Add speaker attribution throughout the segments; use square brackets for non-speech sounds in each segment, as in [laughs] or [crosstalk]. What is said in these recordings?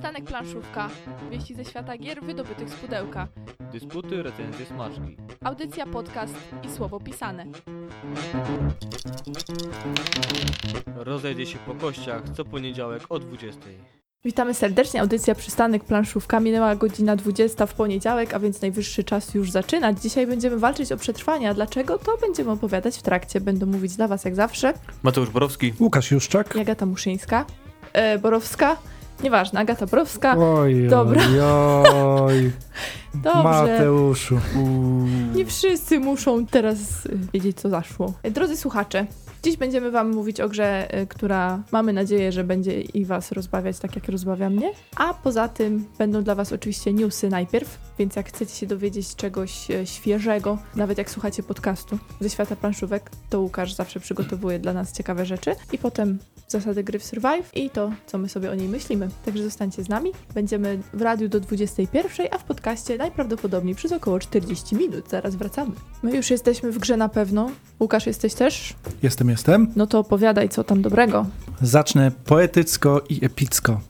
Speaker 1: Przystanek planszówka. Wieści ze świata gier wydobytych z pudełka.
Speaker 2: Dysputy, recenzje, smaczki.
Speaker 1: Audycja, podcast i słowo pisane.
Speaker 2: Rozejdzie się po kościach co poniedziałek o 20.
Speaker 1: Witamy serdecznie. Audycja Przystanek planszówka. Minęła godzina 20 w poniedziałek, a więc najwyższy czas już zaczynać. Dzisiaj będziemy walczyć o przetrwanie. A dlaczego? To będziemy opowiadać w trakcie. Będą mówić dla Was jak zawsze.
Speaker 2: Mateusz Borowski.
Speaker 3: Łukasz Juszczak.
Speaker 1: I Agata Muszyńska. E, Borowska. Nieważne, Agata Borowska.
Speaker 3: Oj,
Speaker 1: Dobra.
Speaker 3: oj. [laughs]
Speaker 1: Dobrze.
Speaker 3: Mateuszu.
Speaker 1: Nie wszyscy muszą teraz wiedzieć, co zaszło. Drodzy słuchacze, dziś będziemy Wam mówić o grze, y, która mamy nadzieję, że będzie i Was rozbawiać tak, jak rozbawia mnie. A poza tym będą dla Was oczywiście newsy najpierw, więc jak chcecie się dowiedzieć czegoś e, świeżego, nawet jak słuchacie podcastu ze świata planszówek, to Łukasz zawsze przygotowuje dla nas ciekawe rzeczy. I potem zasady gry w Survive i to, co my sobie o niej myślimy. Także zostańcie z nami. Będziemy w radiu do 21, a w podcaście najprawdopodobniej przez około 40 minut. Zaraz wracamy. My już jesteśmy w grze na pewno. Łukasz, jesteś też?
Speaker 3: Jestem, jestem.
Speaker 1: No to opowiadaj, co tam dobrego.
Speaker 3: Zacznę poetycko i epicko.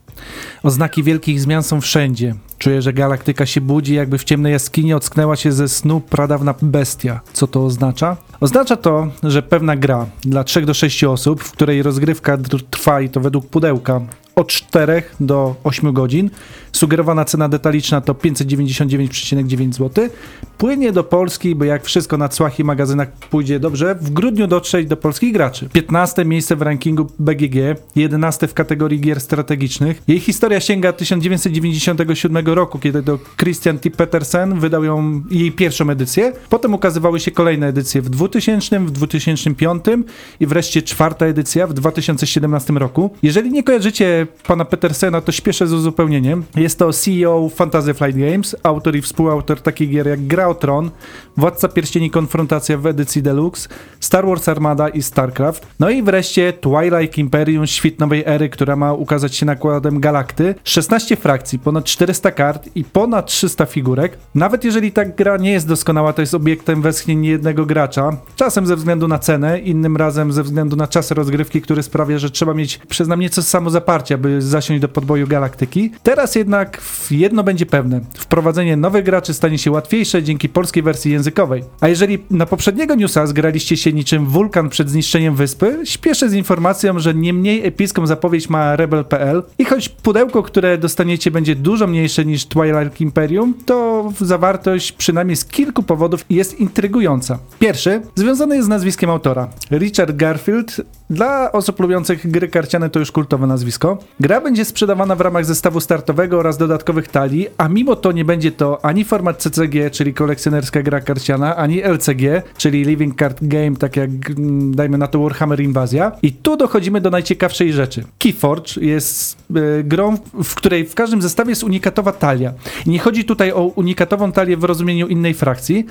Speaker 3: Oznaki wielkich zmian są wszędzie. Czuję, że galaktyka się budzi, jakby w ciemnej jaskini ocknęła się ze snu pradawna bestia. Co to oznacza? Oznacza to, że pewna gra dla 3 do 6 osób, w której rozgrywka trwa i to według pudełka od 4 do 8 godzin, sugerowana cena detaliczna to 599,9 zł, płynie do Polski, bo jak wszystko na cłach i magazynach pójdzie dobrze, w grudniu dotrzeć do polskich graczy. 15 miejsce w rankingu BGG, 11 w kategorii gier strategicznych. Jej historia sięga 1997 roku, kiedy to Christian T. Petersen wydał ją jej pierwszą edycję. Potem ukazywały się kolejne edycje w 2000, w 2005 i wreszcie czwarta edycja w 2017 roku. Jeżeli nie kojarzycie pana Petersena, to śpieszę z uzupełnieniem. Jest to CEO Fantasy Flight Games, autor i współautor takich gier jak Gra o Tron, Władca Pierścieni Konfrontacja w edycji Deluxe, Star Wars Armada i StarCraft. No i wreszcie Twilight Imperium, Świt Nowej Ery, która ma ukazać się nakładem Galakty. 16 frakcji, ponad 400 kart i ponad 300 figurek. Nawet jeżeli ta gra nie jest doskonała, to jest obiektem westchnień niejednego gracza. Czasem ze względu na cenę, innym razem ze względu na czas rozgrywki, który sprawia, że trzeba mieć, przyznam, nieco samozaparcia, by zasiąść do podboju galaktyki. Teraz jednak jedno będzie pewne. Wprowadzenie nowych graczy stanie się łatwiejsze dzięki polskiej wersji językowej. A jeżeli na poprzedniego newsa zgraliście się niczym wulkan przed zniszczeniem wyspy, śpieszę z informacją, że nie mniej epicką zapowiedź ma Rebel.pl i choć pudełko, które dostaniecie będzie dużo mniejsze niż Twilight Imperium, to zawartość przynajmniej z kilku powodów jest intrygująca. Pierwszy związany jest z nazwiskiem autora. Richard Garfield dla osób lubiących gry karciane to już kultowe nazwisko. Gra będzie sprzedawana w ramach zestawu startowego oraz dodatkowych talii, a mimo to nie będzie to ani format CCG, czyli kolekcjonerska gra karciana, ani LCG, czyli Living Card Game, tak jak mm, dajmy na to Warhammer Inwazja. I tu dochodzimy do najciekawszej rzeczy. Keyforge jest e, grą, w której w każdym zestawie jest unikatowa talia. I nie chodzi tutaj o unikatową talię w rozumieniu innej frakcji,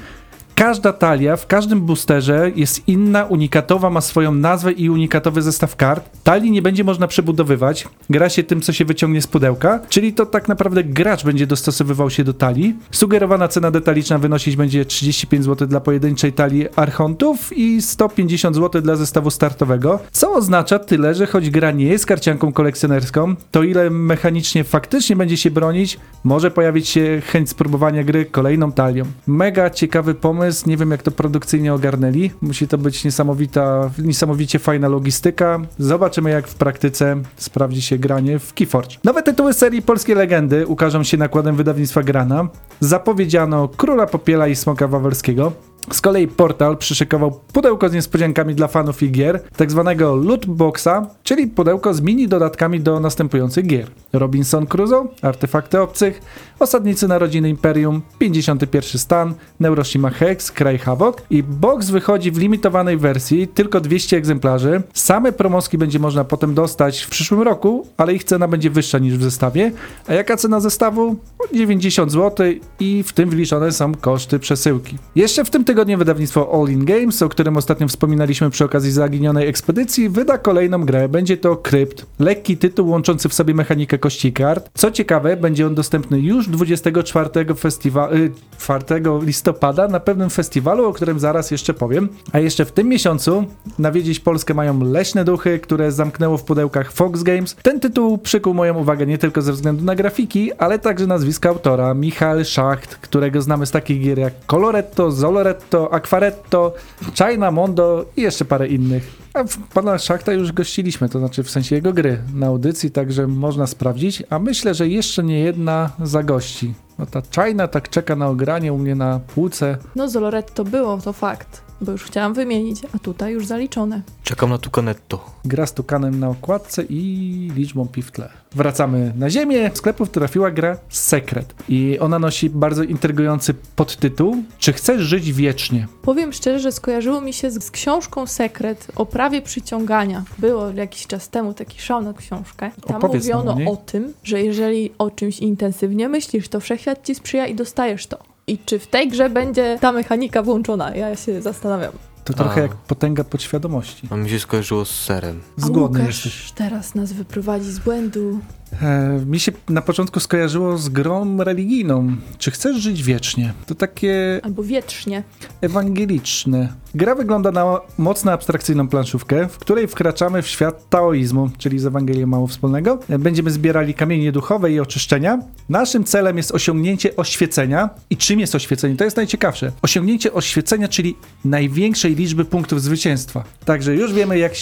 Speaker 3: Każda talia w każdym boosterze jest inna, unikatowa, ma swoją nazwę i unikatowy zestaw kart. Talii nie będzie można przebudowywać, gra się tym, co się wyciągnie z pudełka, czyli to tak naprawdę gracz będzie dostosowywał się do talii. Sugerowana cena detaliczna wynosić będzie 35 zł dla pojedynczej talii archontów i 150 zł dla zestawu startowego, co oznacza tyle, że choć gra nie jest karcianką kolekcjonerską, to ile mechanicznie faktycznie będzie się bronić, może pojawić się chęć spróbowania gry kolejną talią. Mega ciekawy pomysł, nie wiem jak to produkcyjnie ogarnęli. Musi to być niesamowita, niesamowicie fajna logistyka. Zobaczymy jak w praktyce sprawdzi się granie w Keyforge. Nowe tytuły serii Polskie Legendy ukażą się nakładem wydawnictwa Grana. Zapowiedziano Króla Popiela i Smoka Wawelskiego. Z kolei portal przyszykował pudełko z niespodziankami dla fanów i gier, tak zwanego loot boxa, czyli pudełko z mini dodatkami do następujących gier. Robinson Crusoe, Artefakty Obcych, Osadnicy Narodziny Imperium, 51 Stan, Neuroshima Hex, Kraj Havok i box wychodzi w limitowanej wersji, tylko 200 egzemplarzy. Same promoski będzie można potem dostać w przyszłym roku, ale ich cena będzie wyższa niż w zestawie. A jaka cena zestawu? 90 zł i w tym wliczone są koszty przesyłki. Jeszcze w tym tygodniu tygodniu wydawnictwo All In Games, o którym ostatnio wspominaliśmy przy okazji zaginionej ekspedycji, wyda kolejną grę. Będzie to Krypt. Lekki tytuł łączący w sobie mechanikę kości kart. Co ciekawe, będzie on dostępny już 24 festiwa- y, 4 listopada na pewnym festiwalu, o którym zaraz jeszcze powiem. A jeszcze w tym miesiącu nawiedzić Polskę mają Leśne Duchy, które zamknęło w pudełkach Fox Games. Ten tytuł przykuł moją uwagę nie tylko ze względu na grafiki, ale także nazwiska autora, Michał Schacht, którego znamy z takich gier jak Coloretto, Zoloretto, Aquaretto, China Mondo i jeszcze parę innych. A pana Szachta już gościliśmy, to znaczy w sensie jego gry na audycji, także można sprawdzić, a myślę, że jeszcze nie jedna zagości. No ta China tak czeka na ogranie u mnie na półce.
Speaker 1: No Zoloretto było, to fakt, bo już chciałam wymienić, a tutaj już zaliczone.
Speaker 2: Czekam na Tucanetto.
Speaker 3: Gra z tukanem na okładce i liczbą pi w tle. Wracamy na ziemię. W sklepów trafiła gra Secret i ona nosi bardzo intrygujący podtytuł Czy chcesz żyć wiecznie?
Speaker 1: Powiem szczerze, że skojarzyło mi się z, z książką Sekret o prawie przyciągania. Było jakiś czas temu taki szał na książkę. Tam
Speaker 3: Opowiedz nam
Speaker 1: mówiono
Speaker 3: niej.
Speaker 1: o tym, że jeżeli o czymś intensywnie myślisz, to wszechświat ci sprzyja i dostajesz to. I czy w tej grze będzie ta mechanika włączona? Ja się zastanawiam.
Speaker 3: To trochę
Speaker 2: A.
Speaker 3: jak potęga podświadomości.
Speaker 2: A mi się skojarzyło z serem.
Speaker 3: Zgodny
Speaker 1: A
Speaker 3: jesteś.
Speaker 1: Łukasz teraz nas wyprowadzi z błędu.
Speaker 3: E, mi się na początku skojarzyło z grą religijną. Czy chcesz żyć wiecznie? To takie
Speaker 1: Albo wietrznie.
Speaker 3: ewangeliczne. Gra wygląda na mocno abstrakcyjną planszówkę, w której wkraczamy w świat taoizmu, czyli z Ewangelią mało wspólnego. E, Będziemy zbierali kamienie duchowe i oczyszczenia. Naszym celem jest osiągnięcie oświecenia. I czym jest oświecenie? To jest najciekawsze. Osiągnięcie oświecenia, czyli największej liczby punktów zwycięstwa. Także już wiemy, jak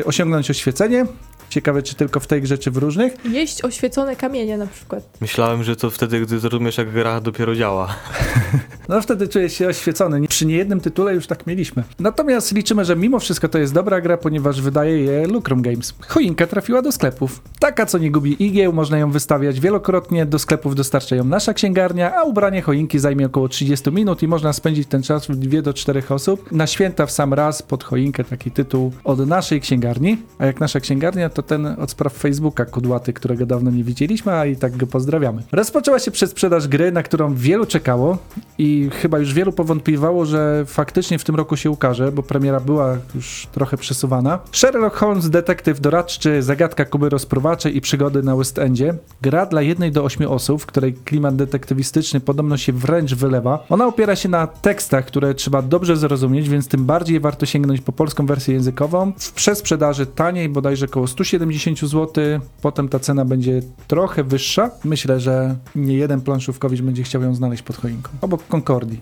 Speaker 3: e, osiągnąć oświecenie. Ciekawe, czy tylko w tej grze, czy w różnych.
Speaker 1: Jeść oświecone kamienie na przykład.
Speaker 2: Myślałem, że to wtedy, gdy zrozumiesz, jak gra dopiero działa. [laughs]
Speaker 3: No wtedy czuję się oświecony. Przy niejednym tytule już tak mieliśmy. Natomiast liczymy, że mimo wszystko to jest dobra gra, ponieważ wydaje je Lucrum Games. Choinka trafiła do sklepów. Taka, co nie gubi igieł, można ją wystawiać wielokrotnie. Do sklepów dostarcza ją nasza księgarnia, a ubranie choinki zajmie około 30 minut i można spędzić ten czas w 2 do 4 osób. Na święta w sam raz pod choinkę taki tytuł od naszej księgarni. A jak nasza księgarnia, to ten od spraw Facebooka kudłaty, którego dawno nie widzieliśmy, a i tak go pozdrawiamy. Rozpoczęła się przedsprzedaż gry, na którą wielu czekało i chyba już wielu powątpiewało, że faktycznie w tym roku się ukaże, bo premiera była już trochę przesuwana. Sherlock Holmes, detektyw doradczy, zagadka Kuby rozpruwaczy i przygody na West Endzie. Gra dla jednej do ośmiu osób, w której klimat detektywistyczny podobno się wręcz wylewa. Ona opiera się na tekstach, które trzeba dobrze zrozumieć, więc tym bardziej warto sięgnąć po polską wersję językową. W przesprzedaży taniej, bodajże około 170 zł. Potem ta cena będzie trochę wyższa. Myślę, że nie jeden planszówkowicz będzie chciał ją znaleźć pod choinką. Obok Concordii.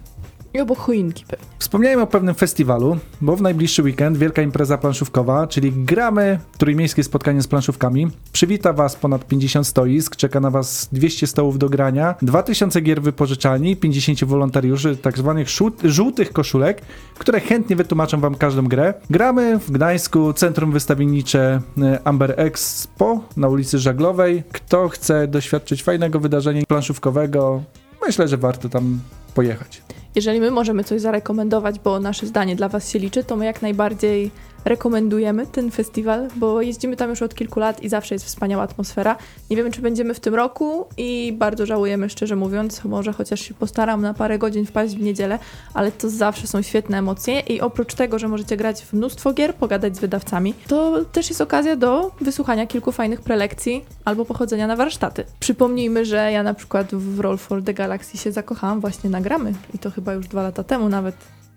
Speaker 1: I obok choinki pewnie.
Speaker 3: Wspomniałem o pewnym festiwalu, bo w najbliższy weekend wielka impreza planszówkowa, czyli gramy trójmiejskie spotkanie z planszówkami. Przywita Was ponad 50 stoisk, czeka na Was 200 stołów do grania, 2000 gier wypożyczalni, 50 wolontariuszy, tak zwanych żółt- żółtych koszulek, które chętnie wytłumaczą Wam każdą grę. Gramy w Gdańsku, Centrum Wystawiennicze e, Amber Expo na ulicy Żaglowej. Kto chce doświadczyć fajnego wydarzenia planszówkowego, myślę, że warto tam pojechać.
Speaker 1: Jeżeli my możemy coś zarekomendować, bo nasze zdanie dla Was się liczy, to my jak najbardziej rekomendujemy ten festiwal, bo jeździmy tam już od kilku lat i zawsze jest wspaniała atmosfera. Nie wiemy, czy będziemy w tym roku i bardzo żałujemy, szczerze mówiąc. Może chociaż się postaram na parę godzin wpaść w niedzielę, ale to zawsze są świetne emocje i oprócz tego, że możecie grać w mnóstwo gier, pogadać z wydawcami, to też jest okazja do wysłuchania kilku fajnych prelekcji albo pochodzenia na warsztaty. Przypomnijmy, że ja na przykład w Roll for the Galaxy się zakochałam właśnie na gramy i to chyba już dwa lata temu nawet.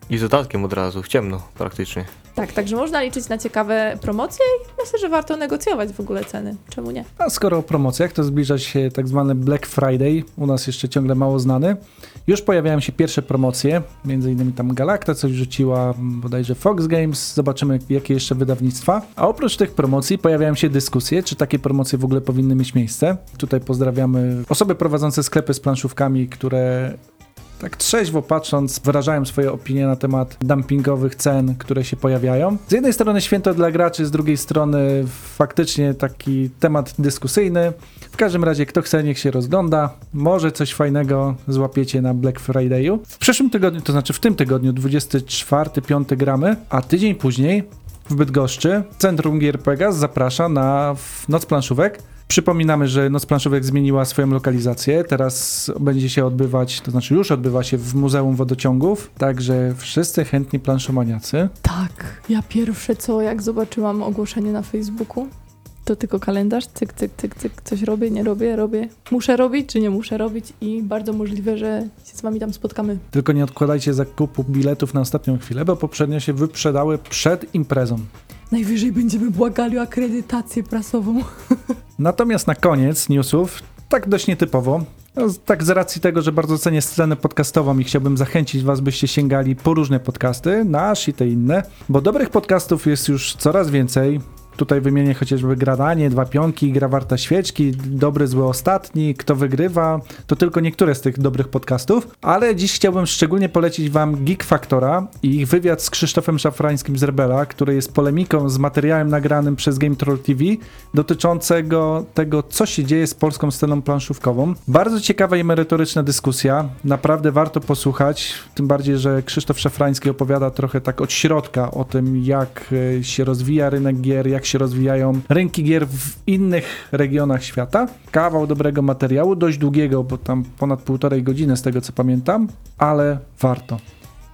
Speaker 2: I z dodatkiem od razu, w ciemno praktycznie.
Speaker 1: Tak, także można liczyć na ciekawe promocje i myślę, że warto negocjować w ogóle ceny. Czemu nie?
Speaker 3: A skoro o promocjach, to zbliża się tak zwany Black Friday, u nas jeszcze ciągle mało znany. Już pojawiają się pierwsze promocje, między innymi tam Galacta coś rzuciła, bodajże Fox Games, zobaczymy jakie jeszcze wydawnictwa. A oprócz tych promocji pojawiają się dyskusje, czy takie promocje w ogóle powinny mieć miejsce. Tutaj pozdrawiamy osoby prowadzące sklepy z planszówkami, które tak trzeźwo patrząc, wyrażają swoje opinie na temat dumpingowych cen, które się pojawiają. Z jednej strony święto dla graczy, z drugiej strony faktycznie taki temat dyskusyjny. W każdym razie, kto chce, niech się rozgląda. Może coś fajnego złapiecie na Black Friday'u. W przyszłym tygodniu, to znaczy w tym tygodniu, 24-5 gramy, a tydzień później w Bydgoszczy Centrum Gier Pegas zaprasza na Noc Planszówek. Przypominamy, że Noc Planszówek zmieniła swoją lokalizację. Teraz będzie się odbywać, to znaczy już odbywa się w Muzeum Wodociągów, także wszyscy chętni planszomaniacy.
Speaker 1: Tak, ja pierwsze co, jak zobaczyłam ogłoszenie na Facebooku, to tylko kalendarz, cyk, cyk, cyk, cyk, coś robię, nie robię, robię. Muszę robić, czy nie muszę robić i bardzo możliwe, że się z wami tam spotkamy.
Speaker 3: Tylko nie odkładajcie zakupu biletów na ostatnią chwilę, bo poprzednio się wyprzedały przed imprezą.
Speaker 1: Najwyżej będziemy błagali o akredytację prasową. [laughs]
Speaker 3: Natomiast na koniec newsów, tak dość nietypowo, no, tak z racji tego, że bardzo cenię scenę podcastową i chciałbym zachęcić was, byście sięgali po różne podcasty, nasz i te inne, bo dobrych podcastów jest już coraz więcej. Tutaj wymienię chociażby Gradanie, Dwa Pionki, Gra Warta Świeczki, Dobry, Zły Ostatni, Kto Wygrywa. To tylko niektóre z tych dobrych podcastów, ale dziś chciałbym szczególnie polecić wam Geek Factora i ich wywiad z Krzysztofem Szafrańskim z Rebela, który jest polemiką z materiałem nagranym przez Game Troll TV dotyczącego tego, co się dzieje z polską sceną planszówkową. Bardzo ciekawa i merytoryczna dyskusja, naprawdę warto posłuchać, tym bardziej, że Krzysztof Szafrański opowiada trochę tak od środka o tym, jak e, się rozwija rynek gier, jak się rozwijają rynki gier w innych regionach świata. Kawał dobrego materiału, dość długiego, bo tam ponad półtorej godziny z tego co pamiętam, ale warto.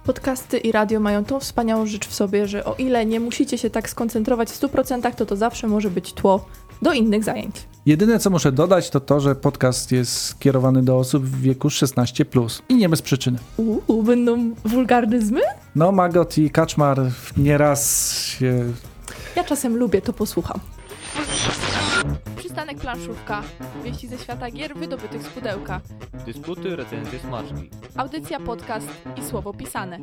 Speaker 1: Podcasty i radio mają tą wspaniałą rzecz w sobie, że o ile nie musicie się tak skoncentrować w 100%, to to zawsze może być tło do innych zajęć.
Speaker 3: Jedyne co muszę dodać to to, że podcast jest skierowany do osób w wieku 16+. I nie bez przyczyny.
Speaker 1: Uuu, będą wulgaryzmy?
Speaker 3: No, Magot i Kaczmar nieraz się
Speaker 1: Ja czasem lubię, to posłucham. Przystanek planszówka. Wieści ze świata gier wydobytych z pudełka.
Speaker 2: Dysputy, recenzje, smaczki.
Speaker 1: Audycja, podcast i słowo pisane.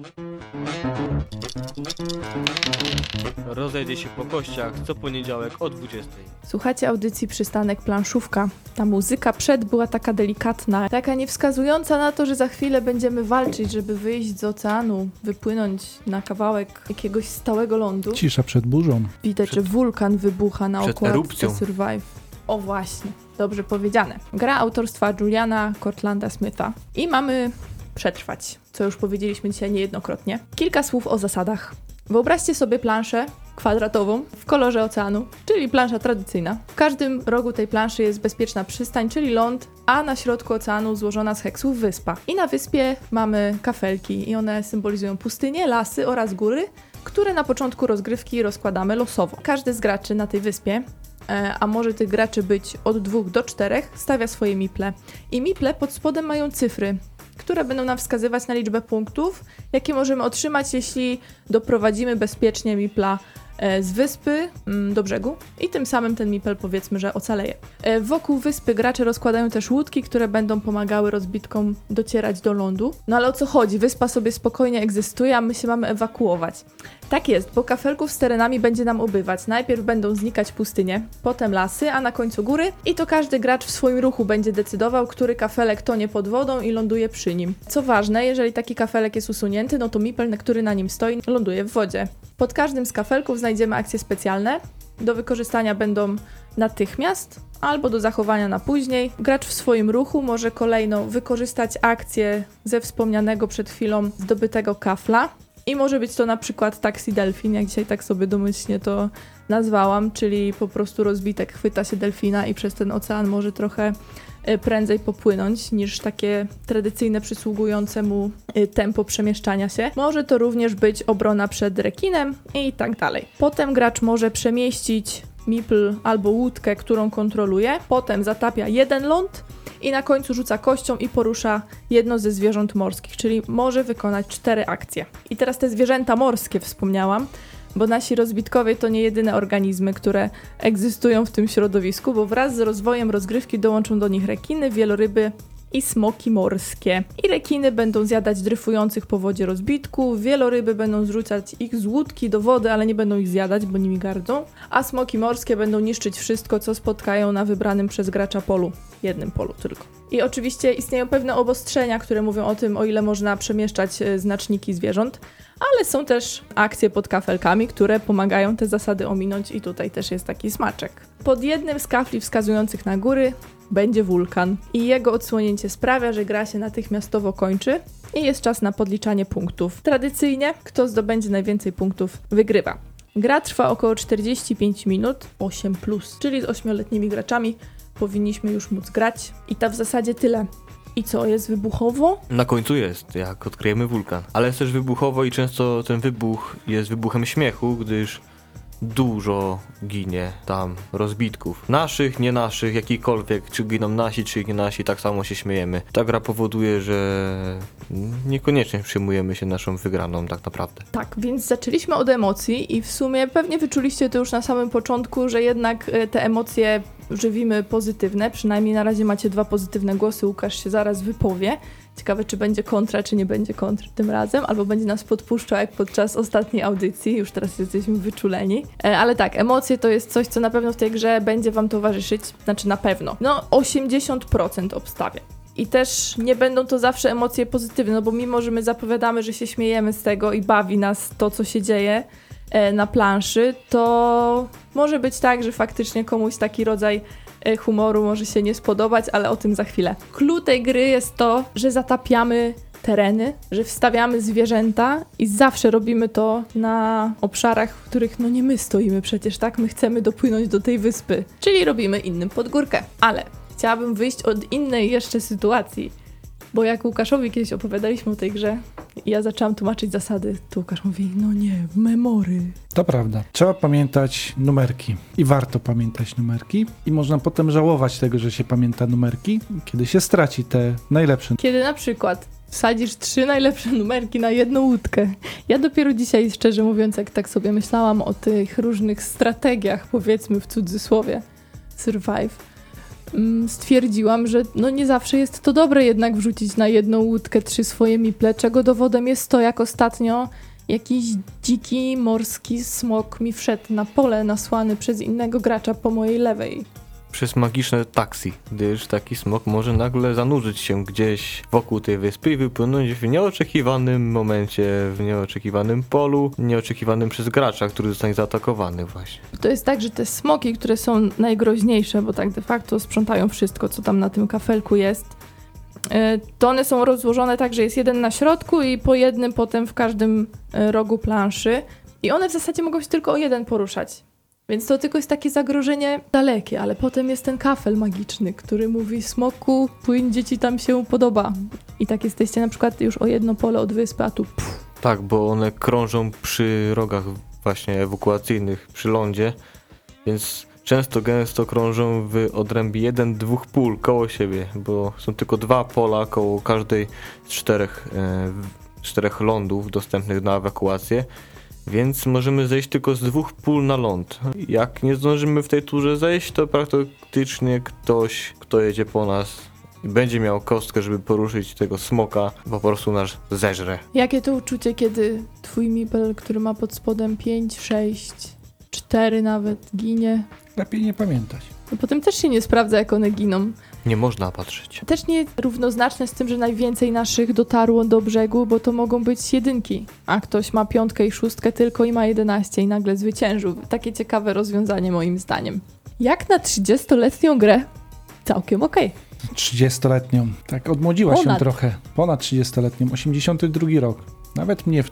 Speaker 2: Rozejdzie się po kościach co poniedziałek o 20.
Speaker 1: Słuchacie audycji Przystanek planszówka. Ta muzyka przed była taka delikatna, taka niewskazująca na to, że za chwilę będziemy walczyć, żeby wyjść z oceanu, wypłynąć na kawałek jakiegoś stałego lądu.
Speaker 3: cisza przed burzą.
Speaker 1: Widać,
Speaker 2: Przed-
Speaker 1: że wulkan wybucha na okładce
Speaker 2: erupcją.
Speaker 1: Survive. O właśnie, dobrze powiedziane. Gra autorstwa Juliana Cortlanda Smitha. I mamy przetrwać, co już powiedzieliśmy dzisiaj niejednokrotnie. Kilka słów o zasadach. Wyobraźcie sobie planszę kwadratową w kolorze oceanu, czyli plansza tradycyjna. W każdym rogu tej planszy jest bezpieczna przystań, czyli ląd, a na środku oceanu złożona z heksów wyspa. I na wyspie mamy kafelki i one symbolizują pustynie, lasy oraz góry, które na początku rozgrywki rozkładamy losowo. Każdy z graczy na tej wyspie, a może tych graczy być od dwóch do czterech, stawia swoje miple. I miple pod spodem mają cyfry, które będą nam wskazywać na liczbę punktów, jakie możemy otrzymać, jeśli doprowadzimy bezpiecznie mipla e, z wyspy mm, do brzegu i tym samym ten mipel powiedzmy, że ocaleje. E, Wokół wyspy gracze rozkładają też łódki, które będą pomagały rozbitkom docierać do lądu. No ale o co chodzi? Wyspa sobie spokojnie egzystuje, a my się mamy ewakuować. Tak jest, bo kafelków z terenami będzie nam ubywać. Najpierw będą znikać pustynie, potem lasy, a na końcu góry i to każdy gracz w swoim ruchu będzie decydował, który kafelek tonie pod wodą i ląduje przy nim. Co ważne, jeżeli taki kafelek jest usunięty, no to mipel, który na nim stoi, ląduje w wodzie. Pod każdym z kafelków znajdziemy akcje specjalne. Do wykorzystania będą natychmiast albo do zachowania na później. Gracz w swoim ruchu może kolejno wykorzystać akcję ze wspomnianego przed chwilą zdobytego kafla. I może być to na przykład taxi delfin, jak dzisiaj tak sobie domyślnie to nazwałam, czyli po prostu rozbitek chwyta się delfina i przez ten ocean może trochę e, prędzej popłynąć niż takie tradycyjne przysługujące mu e, tempo przemieszczania się. Może to również być obrona przed rekinem i tak dalej. Potem gracz może przemieścić mipl albo łódkę, którą kontroluje, potem zatapia jeden ląd i na końcu rzuca kością i porusza jedno ze zwierząt morskich, czyli może wykonać cztery akcje. I teraz te zwierzęta morskie wspomniałam, bo nasi rozbitkowie to nie jedyne organizmy, które egzystują w tym środowisku, bo wraz z rozwojem rozgrywki dołączą do nich rekiny, wieloryby i smoki morskie. I rekiny będą zjadać dryfujących po wodzie rozbitków, wieloryby będą zrzucać ich z łódki do wody, ale nie będą ich zjadać, bo nimi gardzą, a smoki morskie będą niszczyć wszystko, co spotkają na wybranym przez gracza polu. Jednym polu tylko. I oczywiście istnieją pewne obostrzenia, które mówią o tym, o ile można przemieszczać e, znaczniki zwierząt, ale są też akcje pod kafelkami, które pomagają te zasady ominąć i tutaj też jest taki smaczek. Pod jednym z kafli wskazujących na góry będzie wulkan i jego odsłonięcie sprawia, że gra się natychmiastowo kończy i jest czas na podliczanie punktów. Tradycyjnie, kto zdobędzie najwięcej punktów, wygrywa. Gra trwa około 45 minut, 8 plus, czyli z 8-letnimi graczami powinniśmy już móc grać. I to w zasadzie tyle. I co, jest wybuchowo?
Speaker 2: Na końcu jest, jak odkryjemy wulkan. Ale jest też wybuchowo i często ten wybuch jest wybuchem śmiechu, gdyż dużo ginie tam rozbitków. Naszych, nie naszych, jakikolwiek, czy giną nasi, czy nie nasi, tak samo się śmiejemy. Ta gra powoduje, że niekoniecznie przyjmujemy się naszą wygraną tak naprawdę.
Speaker 1: Tak, więc zaczęliśmy od emocji i w sumie pewnie wyczuliście to już na samym początku, że jednak e, te emocje żywimy pozytywne. Przynajmniej na razie macie dwa pozytywne głosy. Łukasz się zaraz wypowie. Ciekawe, czy będzie kontra, czy nie będzie kontry tym razem, albo będzie nas podpuszczał jak podczas ostatniej audycji. Już teraz jesteśmy wyczuleni. E, ale tak, emocje to jest coś, co na pewno w tej grze będzie wam towarzyszyć. Znaczy na pewno. No, 80% obstawia. I też nie będą to zawsze emocje pozytywne, no bo mimo, że my zapowiadamy, że się śmiejemy z tego i bawi nas to, co się dzieje na planszy, to może być tak, że faktycznie komuś taki rodzaj e, humoru może się nie spodobać, ale o tym za chwilę. Clue tej gry jest to, że zatapiamy tereny, że wstawiamy zwierzęta i zawsze robimy to na obszarach, w których no nie my stoimy przecież, tak? My chcemy dopłynąć do tej wyspy, czyli robimy innym podgórkę. Ale chciałabym wyjść od innej jeszcze sytuacji, bo jak Łukaszowi kiedyś opowiadaliśmy o tej grze ja zaczęłam tłumaczyć zasady, to Łukasz mówi, no nie, memory.
Speaker 3: To prawda. Trzeba pamiętać numerki i warto pamiętać numerki i można potem żałować tego, że się pamięta numerki, kiedy się straci te najlepsze.
Speaker 1: Kiedy na przykład wsadzisz trzy najlepsze numerki na jedną łódkę. Ja dopiero dzisiaj, szczerze mówiąc, jak tak sobie myślałam o tych różnych strategiach, powiedzmy w cudzysłowie, survive, stwierdziłam, że no nie zawsze jest to dobre jednak wrzucić na jedną łódkę trzy swoje miple, czego dowodem jest to, jak ostatnio jakiś dziki morski smok mi wszedł na pole nasłany przez innego gracza po mojej lewej.
Speaker 2: Przez magiczne taksi, gdyż taki smok może nagle zanurzyć się gdzieś wokół tej wyspy i wypłynąć w nieoczekiwanym momencie, w nieoczekiwanym polu, nieoczekiwanym przez gracza, który zostanie zaatakowany właśnie.
Speaker 1: To jest tak, że te smoki, które są najgroźniejsze, bo tak de facto sprzątają wszystko, co tam na tym kafelku jest, e, to one są rozłożone tak, że jest jeden na środku i po jednym potem w każdym e, rogu planszy. I one w zasadzie mogą się tylko o jeden poruszać. Więc to tylko jest takie zagrożenie dalekie, ale potem jest ten kafel magiczny, który mówi smoku, płyń, dzieci tam się podoba. I tak jesteście na przykład już o jedno pole od wyspy, a tu pff,
Speaker 2: Tak, bo one krążą przy rogach właśnie ewakuacyjnych przy lądzie, więc często gęsto krążą w odrębie jeden, dwóch pól koło siebie, bo są tylko dwa pola koło każdej z czterech, e, czterech lądów dostępnych na ewakuację, więc możemy zejść tylko z dwóch pól na ląd. Jak nie zdążymy w tej turze zejść, to praktycznie ktoś, kto jedzie po nas i będzie miał kostkę, żeby poruszyć tego smoka, po prostu nas zeżre.
Speaker 1: Jakie to uczucie, kiedy twój mipel, który ma pod spodem 5, 6, 4 nawet, ginie?
Speaker 3: Lepiej nie pamiętać.
Speaker 1: No potem też się nie sprawdza, jak one giną.
Speaker 2: Nie można patrzeć.
Speaker 1: Też nie równoznaczne z tym, że najwięcej naszych dotarło do brzegu, bo to mogą być jedynki, a ktoś ma piątkę i szóstkę tylko i ma 11 i nagle zwyciężył. Takie ciekawe rozwiązanie moim zdaniem. Jak na 30-letnią grę? Całkiem okej.
Speaker 3: 30-letnią. Tak, odmłodziła się
Speaker 1: Ponad.
Speaker 3: trochę. Ponad 30-letnią. 82 rok. Nawet mnie,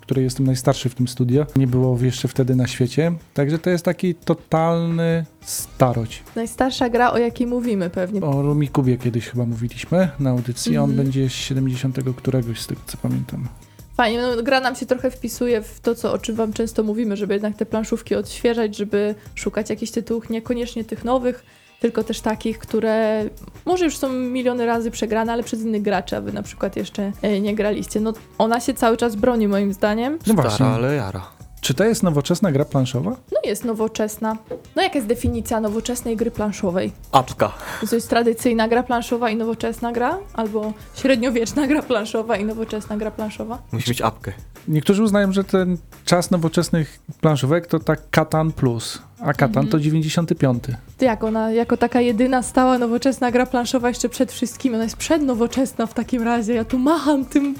Speaker 3: który jestem najstarszy w tym studio, nie było jeszcze wtedy na świecie. Także to jest taki totalny starość.
Speaker 1: Najstarsza gra, o jakiej mówimy pewnie.
Speaker 3: O Rumikubie kiedyś chyba mówiliśmy na audycji. On
Speaker 1: Mhm.
Speaker 3: będzie z 70 któregoś, z tego co pamiętam.
Speaker 1: Fajnie, no, gra nam się trochę wpisuje w to, co, o czym wam często mówimy, żeby jednak te planszówki odświeżać, żeby szukać jakichś tytułów, niekoniecznie tych nowych, tylko też takich, które może już są miliony razy przegrane, ale przez innych graczy, a wy na przykład jeszcze e, nie graliście. No ona się cały czas broni moim zdaniem.
Speaker 3: No właśnie.
Speaker 2: Ale jara.
Speaker 3: Czy to jest nowoczesna gra planszowa?
Speaker 1: No jest nowoczesna. No jaka jest definicja nowoczesnej gry planszowej?
Speaker 2: Apka.
Speaker 1: To jest tradycyjna gra planszowa i nowoczesna gra? Albo średniowieczna gra planszowa i nowoczesna gra planszowa?
Speaker 2: Musi mieć apkę.
Speaker 3: Niektórzy uznają, że ten czas nowoczesnych planszówek to tak Katan Plus, a Katan
Speaker 1: Mhm.
Speaker 3: to 95.
Speaker 1: To jak ona, jako taka jedyna stała nowoczesna gra planszowa jeszcze przed wszystkim, ona jest przednowoczesna w takim razie, ja tu macham tym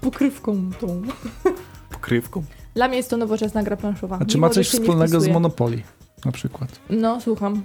Speaker 1: pokrywką tą.
Speaker 2: Pokrywką.
Speaker 1: Dla mnie jest to nowoczesna gra planszowa.
Speaker 3: A czy ma coś wspólnego z. Monopoly na przykład?
Speaker 1: No, słucham.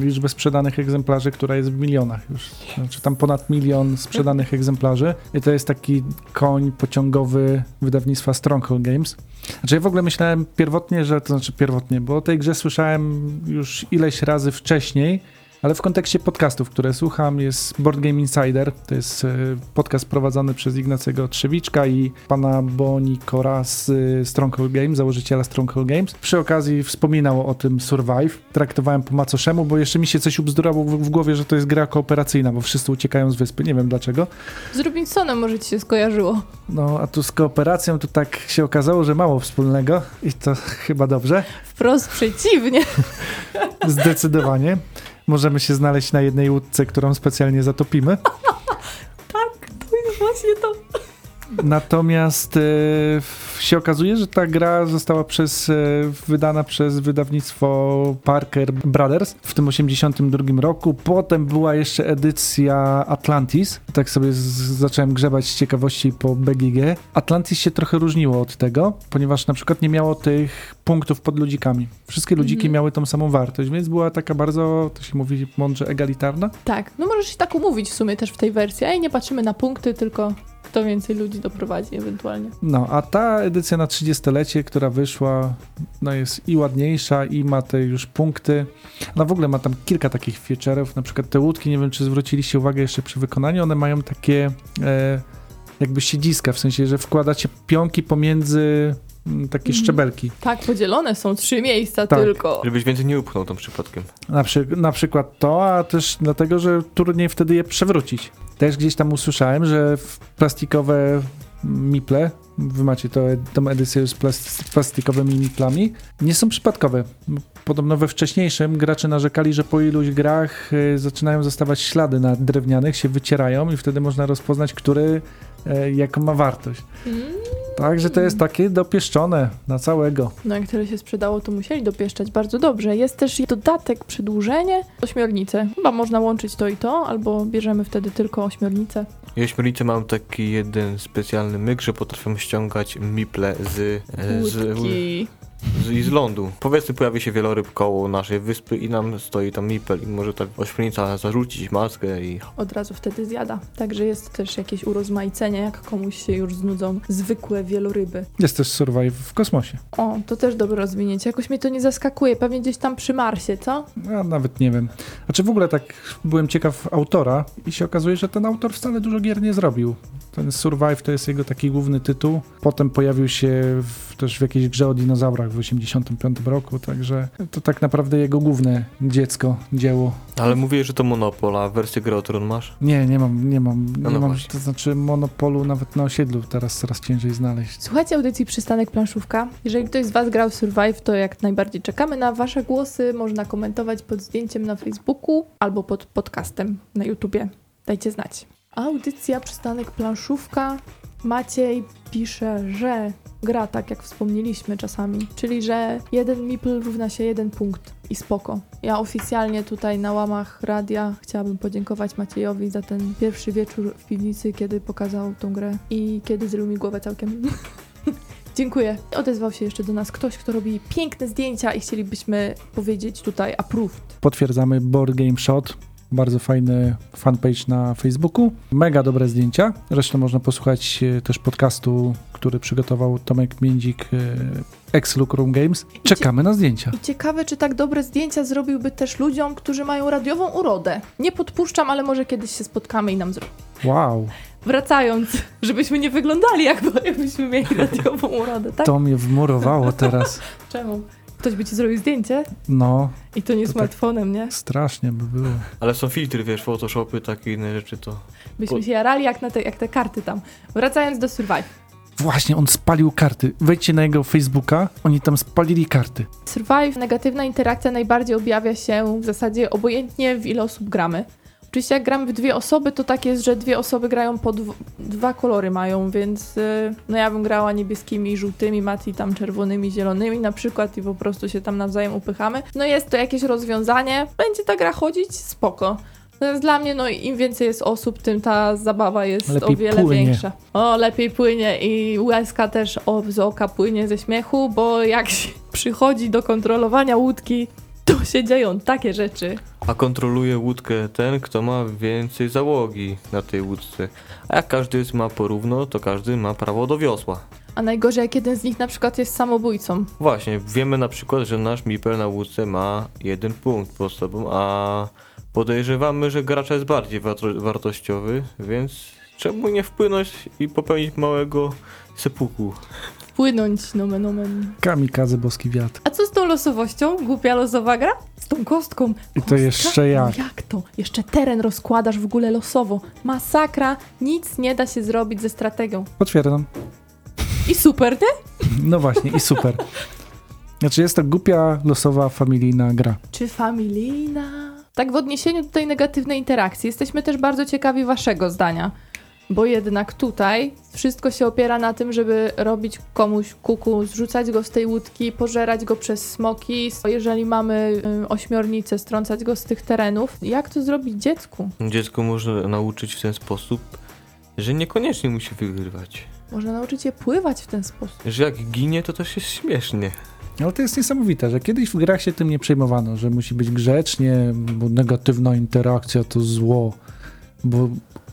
Speaker 3: Liczbę sprzedanych egzemplarzy, która jest w milionach już. Znaczy tam ponad milion sprzedanych egzemplarzy. I to jest taki koń pociągowy wydawnictwa Stronghold Games. Znaczy ja w ogóle myślałem pierwotnie, że to znaczy pierwotnie, bo o tej grze słyszałem już ileś razy wcześniej, Ale w kontekście podcastów, które słucham, jest Board Game Insider. To jest e, podcast prowadzony przez Ignacego Trzewiczka i pana Bonikora z e, Stronghold Games, założyciela Stronghold Games. Przy okazji wspominał o tym Survive. Traktowałem po macoszemu, bo jeszcze mi się coś ubzdurało w głowie, że to jest gra kooperacyjna, bo wszyscy uciekają z wyspy. Nie wiem dlaczego.
Speaker 1: Z Robinsonem może ci się skojarzyło.
Speaker 3: No, a tu z kooperacją to tak się okazało, że mało wspólnego i to [laughs] chyba dobrze.
Speaker 1: Wprost przeciwnie.
Speaker 3: Zdecydowanie. Możemy się znaleźć na jednej łódce, którą specjalnie zatopimy. [laughs]
Speaker 1: Tak, to jest właśnie to.
Speaker 3: Natomiast e, się okazuje, że ta gra została przez, e, wydana przez wydawnictwo Parker Brothers w tym 82 roku. Potem była jeszcze edycja Atlantis. Tak sobie zacząłem grzebać z ciekawości po BGG. Atlantis się trochę różniło od tego, ponieważ na przykład nie miało tych punktów pod ludzikami. Wszystkie ludziki
Speaker 1: Mhm.
Speaker 3: miały tą samą wartość, więc była taka bardzo, to się mówi mądrze, egalitarna.
Speaker 1: Tak, no możesz się tak umówić w sumie też w tej wersji. Ej, nie patrzymy na punkty, tylko kto więcej ludzi doprowadzi ewentualnie.
Speaker 3: No, a ta edycja na 30-lecie, która wyszła, no jest i ładniejsza, i ma te już punkty. No w ogóle ma tam kilka takich feature'ów, na przykład te łódki, nie wiem czy zwróciliście uwagę jeszcze przy wykonaniu, one mają takie e, jakby siedziska, w sensie, że wkładacie pionki pomiędzy mm, takie
Speaker 1: Mhm.
Speaker 3: szczebelki.
Speaker 1: Tak, podzielone są trzy miejsca
Speaker 3: Tak.
Speaker 1: tylko.
Speaker 2: Żebyś więcej nie upchnął tam przypadkiem.
Speaker 3: Na, przy, na przykład to, a też dlatego, że trudniej wtedy je przewrócić. Też gdzieś tam usłyszałem, że plastikowe miple, wy macie to, tą edycję z plas- z plastikowymi miplami, nie są przypadkowe. Podobno we wcześniejszym gracze narzekali, że po iluś grach y, zaczynają zostawać ślady na drewnianych, się wycierają i wtedy można rozpoznać, który jaką ma wartość.
Speaker 1: Mm.
Speaker 3: Także to jest takie dopieszczone na całego.
Speaker 1: No jak tyle się sprzedało, to musieli dopieszczać bardzo dobrze. Jest też dodatek, przedłużenie, ośmiornice. Chyba można łączyć to i to, albo bierzemy wtedy tylko ośmiornicę.
Speaker 2: I ośmiornice mam taki jeden specjalny myk, że potrafią ściągać miple z, e, z,
Speaker 1: Łódki.
Speaker 2: Z, i z lądu. Powiedzmy, pojawi się wieloryb koło naszej wyspy i nam stoi tam mipel i może ta ośmiornica zarzucić maskę i
Speaker 1: Od razu wtedy zjada. Także jest też jakieś urozmaicenie, jak komuś się już znudzą zwykłe wieloryby.
Speaker 3: Jest też Survive w kosmosie.
Speaker 1: O, to też dobre rozwinięcie. Jakoś mnie to nie zaskakuje. Pewnie gdzieś tam przy Marsie, co?
Speaker 3: Ja nawet nie wiem. Znaczy w ogóle tak byłem ciekaw autora i się okazuje, że ten autor wcale dużo gier nie zrobił. Ten Survive to jest jego taki główny tytuł. Potem pojawił się w, też w jakiejś grze o dinozaurach w 85 roku, także to tak naprawdę jego główne dziecko, dzieło.
Speaker 2: Ale mówię, że to Monopol, a wersję gry o Tron masz?
Speaker 3: Nie, nie mam, nie mam,
Speaker 2: No
Speaker 3: nie
Speaker 2: no
Speaker 3: mam
Speaker 2: właśnie.
Speaker 3: to znaczy monopolu nawet na osiedlu teraz coraz ciężej znaleźć.
Speaker 1: Słuchajcie audycji Przystanek Planszówka. Jeżeli ktoś z Was grał w Survive, to jak najbardziej czekamy na Wasze głosy. Można komentować pod zdjęciem na Facebooku albo pod podcastem na YouTubie. Dajcie znać. Audycja Przystanek Planszówka. Maciej pisze, że gra tak jak wspomnieliśmy czasami, czyli że jeden mipl równa się jeden punkt i spoko. Ja oficjalnie tutaj na łamach radia chciałabym podziękować Maciejowi za ten pierwszy wieczór w piwnicy, kiedy pokazał tą grę i kiedy zrobił mi głowę całkiem. [laughs] Dziękuję. Odezwał się jeszcze do nas ktoś, kto robi piękne zdjęcia i chcielibyśmy powiedzieć tutaj approved.
Speaker 3: Potwierdzamy Board Game Shot. Bardzo fajny fanpage na Facebooku. Mega dobre zdjęcia. Zresztą można posłuchać e, też podcastu, który przygotował Tomek Międzik, e, ex-Look Room Games. Czekamy na zdjęcia.
Speaker 1: I ciekawe, czy tak dobre zdjęcia zrobiłby też ludziom, którzy mają radiową urodę. Nie podpuszczam, ale może kiedyś się spotkamy i nam zrobi.
Speaker 3: Wow,
Speaker 1: Wracając, [laughs] żebyśmy nie wyglądali jakby, jakbyśmy [laughs] mieli radiową urodę, tak?
Speaker 3: to mnie wmurowało teraz. [laughs]
Speaker 1: Czemu? Ktoś by ci zrobił zdjęcie
Speaker 3: No,
Speaker 1: i to nie
Speaker 3: To tak.
Speaker 1: smartfonem, nie?
Speaker 3: strasznie by było.
Speaker 2: Ale są filtry, wiesz, Photoshopy, takie inne rzeczy, to...
Speaker 1: Byśmy się jarali jak, na te, jak te karty tam. Wracając do Survive.
Speaker 3: Właśnie, on spalił karty. Wejdźcie na jego Facebooka, oni tam spalili karty.
Speaker 1: Survive, negatywna interakcja najbardziej objawia się w zasadzie obojętnie w ile osób gramy. Oczywiście jak gramy w dwie osoby, to tak jest, że dwie osoby grają po dw- dwa kolory mają, więc y, no ja bym grała niebieskimi i żółtymi, Mati tam czerwonymi, zielonymi na przykład i po prostu się tam nawzajem upychamy. No jest to jakieś rozwiązanie, będzie ta gra chodzić, spoko. Natomiast dla mnie, no im więcej jest osób, tym ta zabawa jest
Speaker 3: Lepiej
Speaker 1: o wiele
Speaker 3: płynie.
Speaker 1: większa. O, lepiej płynie i łezka też o, z oka płynie ze śmiechu, bo jak się [laughs] przychodzi do kontrolowania łódki, to się dzieją takie rzeczy.
Speaker 2: A kontroluje łódkę ten, kto ma więcej załogi na tej łódce. A jak każdy ma porówno, to każdy ma prawo do wiosła.
Speaker 1: A najgorzej, jak jeden z nich na przykład jest samobójcą.
Speaker 2: Właśnie, wiemy na przykład, że nasz Mipel na łódce ma jeden punkt pod sobą, a podejrzewamy, że gracz jest bardziej warto- wartościowy, więc czemu nie wpłynąć i popełnić małego sepuku?
Speaker 1: Wpłynąć, nomen omen.
Speaker 3: Kamikaze boski wiatr.
Speaker 1: A co z tą losowością? Głupia losowa gra? Z tą kostką.
Speaker 3: I to
Speaker 1: Kostka?
Speaker 3: jeszcze jak?
Speaker 1: Jak to? Jeszcze teren rozkładasz w ogóle losowo. Masakra. Nic nie da się zrobić ze strategią.
Speaker 3: Potwierdzam.
Speaker 1: I super, nie?
Speaker 3: No właśnie, i super. Znaczy jest to głupia, losowa, familijna gra.
Speaker 1: Czy familijna? Tak w odniesieniu do tej negatywnej interakcji, jesteśmy też bardzo ciekawi waszego zdania. Bo jednak tutaj wszystko się opiera na tym, żeby robić komuś kuku, zrzucać go z tej łódki, pożerać go przez smoki. Jeżeli mamy y, ośmiornicę, strącać go z tych terenów. Jak to zrobić dziecku?
Speaker 2: Dziecko można nauczyć w ten sposób, że niekoniecznie musi wygrywać.
Speaker 1: Można nauczyć je pływać w ten sposób.
Speaker 2: Że jak ginie, to też jest śmiesznie.
Speaker 3: Ale to jest niesamowite, że kiedyś w grach się tym nie przejmowano, że musi być grzecznie, bo negatywna interakcja to zło, bo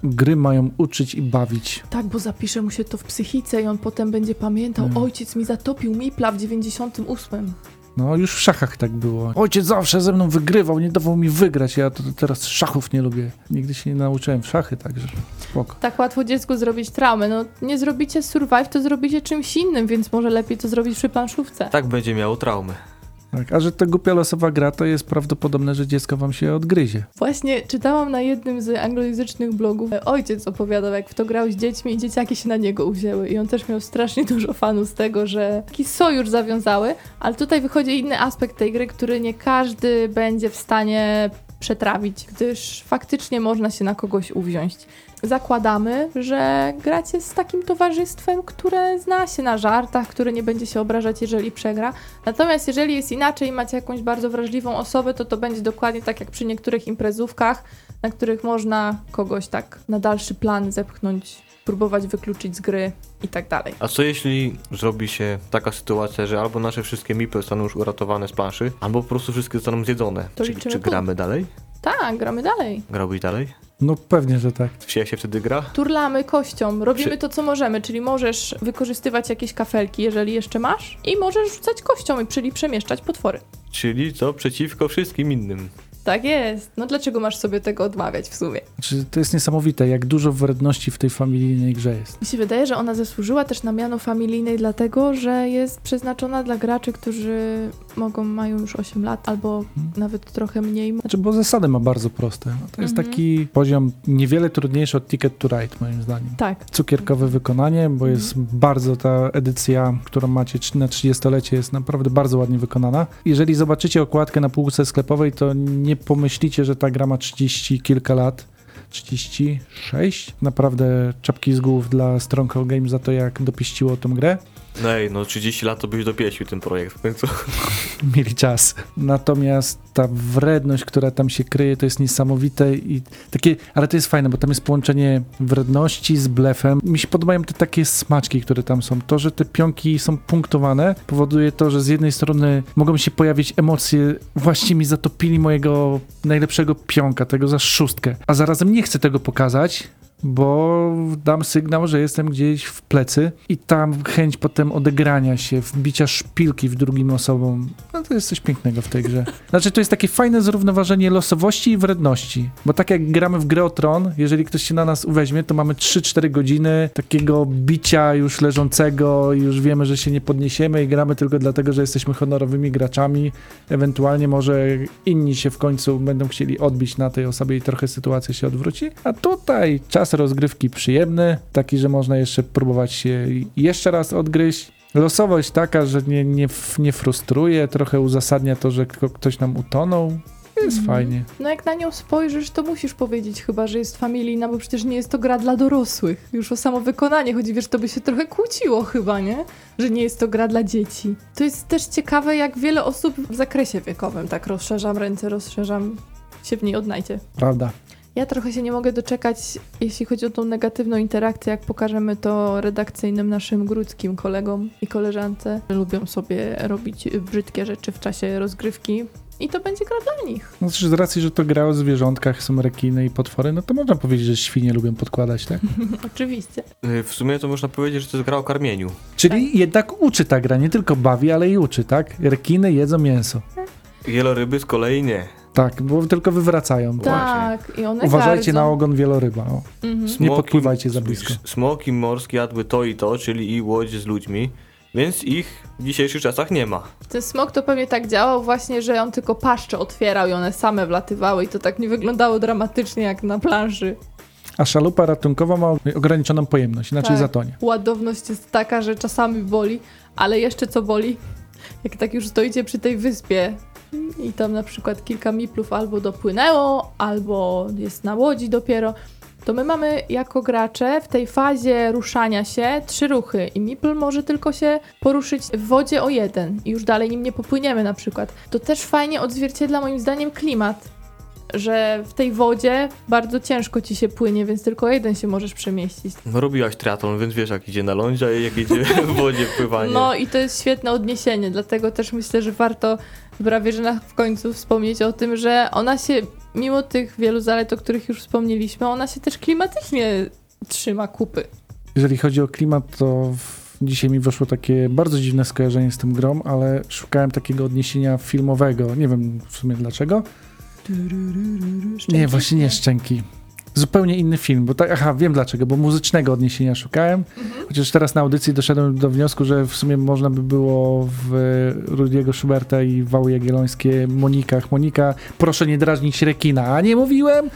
Speaker 3: gry mają uczyć i bawić.
Speaker 1: Tak, bo zapisze mu się to w psychice i on potem będzie pamiętał,
Speaker 3: Mm.
Speaker 1: ojciec mi zatopił Mipla w 98.
Speaker 3: No już w szachach tak było. Ojciec zawsze ze mną wygrywał, nie dawał mi wygrać, ja to teraz szachów nie lubię. Nigdy się nie nauczyłem w szachy, także spoko.
Speaker 1: Tak łatwo dziecku zrobić traumę. No nie zrobicie survive, to zrobicie czymś innym, więc może lepiej to zrobić przy planszówce.
Speaker 2: Tak będzie miało traumę.
Speaker 3: Tak, a że to głupia losowa gra, to jest prawdopodobne, że dziecko wam się odgryzie.
Speaker 1: Właśnie czytałam na jednym z anglojęzycznych blogów, ojciec opowiadał, jak w to grał z dziećmi i dzieciaki się na niego uwzięły. I on też miał strasznie dużo fanów z tego, że taki sojusz zawiązały, ale tutaj wychodzi inny aspekt tej gry, który nie każdy będzie w stanie przetrawić, gdyż faktycznie można się na kogoś uwziąć. Zakładamy, że gracie z takim towarzystwem, które zna się na żartach, które nie będzie się obrażać, jeżeli przegra. Natomiast jeżeli jest inaczej i macie jakąś bardzo wrażliwą osobę, to to będzie dokładnie tak jak przy niektórych imprezówkach, na których można kogoś tak na dalszy plan zepchnąć, próbować wykluczyć z gry i tak dalej.
Speaker 2: A co jeśli zrobi się taka sytuacja, że albo nasze wszystkie mipy zostaną już uratowane z planszy, albo po prostu wszystkie zostaną zjedzone?
Speaker 1: To
Speaker 2: Czy, czy gramy dalej?
Speaker 1: Tak, gramy dalej.
Speaker 2: Grałbyś dalej?
Speaker 3: No pewnie, że tak.
Speaker 2: Jak się wtedy gra?
Speaker 1: Turlamy kością, robimy
Speaker 2: Przy-
Speaker 1: to, co możemy, czyli możesz wykorzystywać jakieś kafelki, jeżeli jeszcze masz, i możesz rzucać kością, czyli przemieszczać potwory.
Speaker 2: Czyli co? Przeciwko wszystkim innym.
Speaker 1: Tak jest. No dlaczego masz sobie tego odmawiać w sumie?
Speaker 3: Znaczy, to jest niesamowite, jak dużo wredności w tej familijnej grze jest.
Speaker 1: Mi się wydaje, że ona zasłużyła też na miano familijnej, dlatego że jest przeznaczona dla graczy, którzy mogą, mają już 8 lat albo nawet trochę mniej.
Speaker 3: Znaczy, bo zasady ma bardzo proste. No, to jest
Speaker 1: Mhm.
Speaker 3: taki poziom niewiele trudniejszy od Ticket to Ride, moim zdaniem.
Speaker 1: Tak.
Speaker 3: Cukierkowe wykonanie, bo jest bardzo ta edycja, którą macie na 30-lecie, jest naprawdę bardzo ładnie wykonana. Jeżeli zobaczycie okładkę na półce sklepowej, to nie pomyślicie, że ta gra ma 30 kilka lat. 36. Naprawdę czapki z głów dla Stronghold Games za to, jak dopieściło tą grę.
Speaker 2: No ej, no 30 lat to byś dopieścił ten projekt w końcu. [laughs]
Speaker 3: mieli czas. Natomiast ta wredność, która tam się kryje, to jest niesamowite i takie, ale to jest fajne, bo tam jest połączenie wredności z blefem. Mi się podobają te takie smaczki, które tam są. To, że te pionki są punktowane, powoduje to, że z jednej strony mogą się pojawić emocje, właśnie mi zatopili mojego najlepszego pionka, tego za szóstkę, a zarazem nie chcę tego pokazać, bo dam sygnał, że jestem gdzieś w plecy i tam chęć potem odegrania się, wbicia szpilki w drugim osobom, no to jest coś pięknego w tej grze. [laughs] Znaczy to jest takie fajne zrównoważenie losowości i wredności, bo tak jak gramy w grę o tron, jeżeli ktoś się na nas uweźmie, to mamy 3-4 godziny takiego bicia już leżącego i już wiemy, że się nie podniesiemy i gramy tylko dlatego, że jesteśmy honorowymi graczami, ewentualnie może inni się w końcu będą chcieli odbić na tej osobie i trochę sytuacja się odwróci, a tutaj czas rozgrywki przyjemny, taki, że można jeszcze próbować się jeszcze raz odgryźć. Losowość taka, że nie, nie, nie frustruje, trochę uzasadnia to, że ktoś nam utonął. Jest
Speaker 1: Mhm.
Speaker 3: fajnie.
Speaker 1: No jak na nią spojrzysz, to musisz powiedzieć chyba, że jest familijna, bo przecież nie jest to gra dla dorosłych. Już o samo wykonanie chodzi, wiesz, to by się trochę kłóciło chyba, nie? Że nie jest to gra dla dzieci. To jest też ciekawe, jak wiele osób w zakresie wiekowym, tak rozszerzam ręce, rozszerzam, się w niej odnajdzie.
Speaker 3: Prawda.
Speaker 1: Ja trochę się nie mogę doczekać, jeśli chodzi o tą negatywną interakcję, jak pokażemy to redakcyjnym naszym grudzkim kolegom i koleżance. Lubią sobie robić brzydkie rzeczy w czasie rozgrywki i to będzie gra dla nich.
Speaker 3: No z racji, że to gra o zwierzątkach, są rekiny i potwory, no to można powiedzieć, że świnie lubią podkładać, tak? [laughs]
Speaker 1: Oczywiście.
Speaker 2: Y, W sumie to można powiedzieć, że to jest gra o karmieniu.
Speaker 3: Czyli jednak uczy ta gra, nie tylko bawi, ale i uczy, tak? Rekiny jedzą mięso.
Speaker 2: Wieloryby z kolei nie.
Speaker 3: Tak, bo tylko wywracają.
Speaker 1: Tak, i one
Speaker 3: Uważajcie
Speaker 1: gardzą.
Speaker 3: na ogon wieloryba. O.
Speaker 1: Mhm.
Speaker 3: Nie podpływajcie za blisko.
Speaker 2: Smoki morskie jadły to i to, czyli i łodź z ludźmi, więc ich w dzisiejszych czasach nie ma.
Speaker 1: Ten smok to pewnie tak działał właśnie, że on tylko paszcze otwierał i one same wlatywały i to tak nie wyglądało dramatycznie jak na planszy.
Speaker 3: A szalupa ratunkowa ma ograniczoną pojemność, inaczej
Speaker 1: Tak.
Speaker 3: zatonie.
Speaker 1: Ładowność jest taka, że czasami boli, ale jeszcze co boli, jak tak już stoicie przy tej wyspie i tam na przykład kilka miplów albo dopłynęło, albo jest na łodzi dopiero, to my mamy jako gracze w tej fazie ruszania się trzy ruchy i mipl może tylko się poruszyć w wodzie o jeden i już dalej nim nie popłyniemy na przykład. To też fajnie odzwierciedla moim zdaniem klimat, że w tej wodzie bardzo ciężko ci się płynie, więc tylko jeden się możesz przemieścić.
Speaker 2: No, robiłaś triatlon, więc wiesz jak idzie na lądzie, a jak idzie [laughs] w wodzie pływanie.
Speaker 1: No i to jest świetne odniesienie, dlatego też myślę, że warto w Brawierzynach w końcu wspomnieć o tym, że ona się, mimo tych wielu zalet, o których już wspomnieliśmy, ona się też klimatycznie trzyma kupy.
Speaker 3: Jeżeli chodzi o klimat, to dzisiaj mi weszło takie bardzo dziwne skojarzenie z tym grą, ale szukałem takiego odniesienia filmowego. Nie wiem w sumie dlaczego. Nie, właśnie nie Szczęki. Zupełnie inny film, bo tak, aha, wiem dlaczego, bo muzycznego odniesienia szukałem, chociaż teraz na audycji doszedłem do wniosku, że w sumie można by było w Rudiego Schuberta i Wały Jagiellońskie Monikach. Monika, proszę nie drażnić rekina, a nie mówiłem?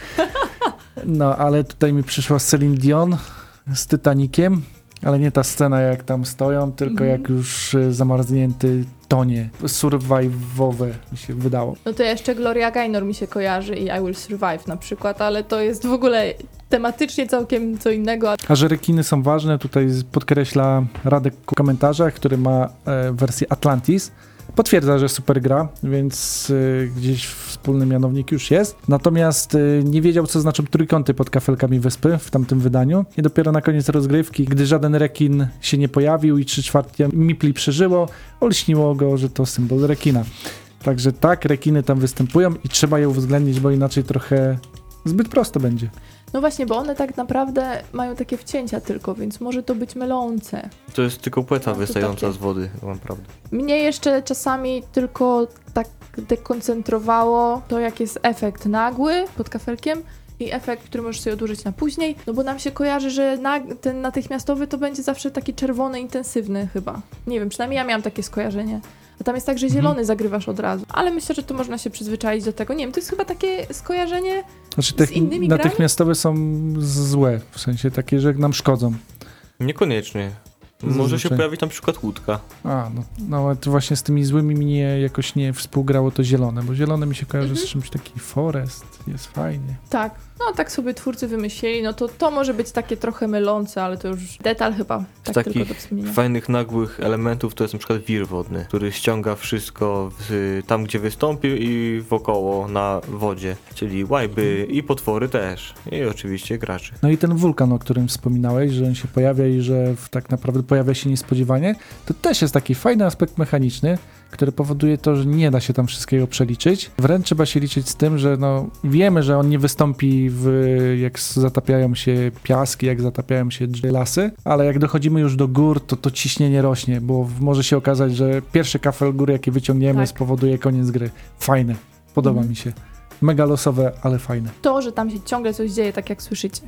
Speaker 3: No, ale tutaj mi przyszła Celine Dion z Titanikiem, ale nie ta scena jak tam stoją, tylko
Speaker 1: Mhm.
Speaker 3: jak już y, zamarznięty tonie. Survive'owe mi się wydało.
Speaker 1: No to jeszcze Gloria Gaynor mi się kojarzy i I Will Survive na przykład, ale to jest w ogóle tematycznie całkiem co innego.
Speaker 3: A że rekiny są ważne, tutaj podkreśla Radek w komentarzach, który ma e, wersję Atlantis. Potwierdza, że super gra, więc e, gdzieś wspólny mianownik już jest. Natomiast e, nie wiedział, co znaczą trójkąty pod kafelkami wyspy w tamtym wydaniu. I dopiero na koniec rozgrywki, gdy żaden rekin się nie pojawił i trzy czwarte mipli przeżyło, olśniło go, że to symbol rekina. Także tak, rekiny tam występują i trzeba je uwzględnić, bo inaczej trochę zbyt prosto będzie.
Speaker 1: No właśnie, bo one tak naprawdę mają takie wcięcia tylko, więc może to być mylące.
Speaker 2: To jest tylko płeta
Speaker 1: No,
Speaker 2: wystająca
Speaker 1: takie-
Speaker 2: z wody, naprawdę.
Speaker 1: Mnie jeszcze czasami tylko tak dekoncentrowało to, jak jest efekt nagły pod kafelkiem i efekt, który możesz sobie odłożyć na później, no bo nam się kojarzy, że nag- ten natychmiastowy to będzie zawsze taki czerwony, intensywny chyba. Nie wiem, przynajmniej ja miałam takie skojarzenie. A tam jest tak, że
Speaker 3: Mhm.
Speaker 1: zielony zagrywasz od razu. Ale myślę, że to można się przyzwyczaić do tego. Nie wiem, to jest chyba takie skojarzenie.
Speaker 3: Znaczy, te
Speaker 1: innymi grami?
Speaker 3: natychmiastowe są złe, w sensie takie, że nam szkodzą.
Speaker 2: Niekoniecznie. Może się pojawić na przykład łódka.
Speaker 3: A, no, no ale to właśnie z tymi złymi mnie jakoś nie współgrało to zielone, bo zielone mi się kojarzy
Speaker 1: Mhm.
Speaker 3: z czymś taki forest, jest fajnie.
Speaker 1: Tak, no tak sobie twórcy wymyślili, no to to może być takie trochę mylące, ale to już detal chyba. Tak
Speaker 2: takich
Speaker 1: tylko do wspomnienia.
Speaker 2: Fajnych, nagłych elementów to jest na przykład wir wodny, który ściąga wszystko w, tam, gdzie wystąpił i wokoło na wodzie. Czyli łajby i potwory też. I oczywiście graczy.
Speaker 3: No i ten wulkan, o którym wspominałeś, że on się pojawia i że w- tak naprawdę pojawia się niespodziewanie, to też jest taki fajny aspekt mechaniczny, który powoduje to, że nie da się tam wszystkiego przeliczyć. Wręcz trzeba się liczyć z tym, że no, wiemy, że on nie wystąpi w, jak zatapiają się piaski, jak zatapiają się lasy, ale jak dochodzimy już do gór, to to ciśnienie rośnie, bo może się okazać, że pierwszy kafel góry, jaki wyciągniemy,
Speaker 1: Tak.
Speaker 3: spowoduje koniec gry. Fajne. Podoba
Speaker 1: Mhm.
Speaker 3: mi się. Mega losowe, ale fajne.
Speaker 1: to, że tam się ciągle coś dzieje, tak jak słyszycie.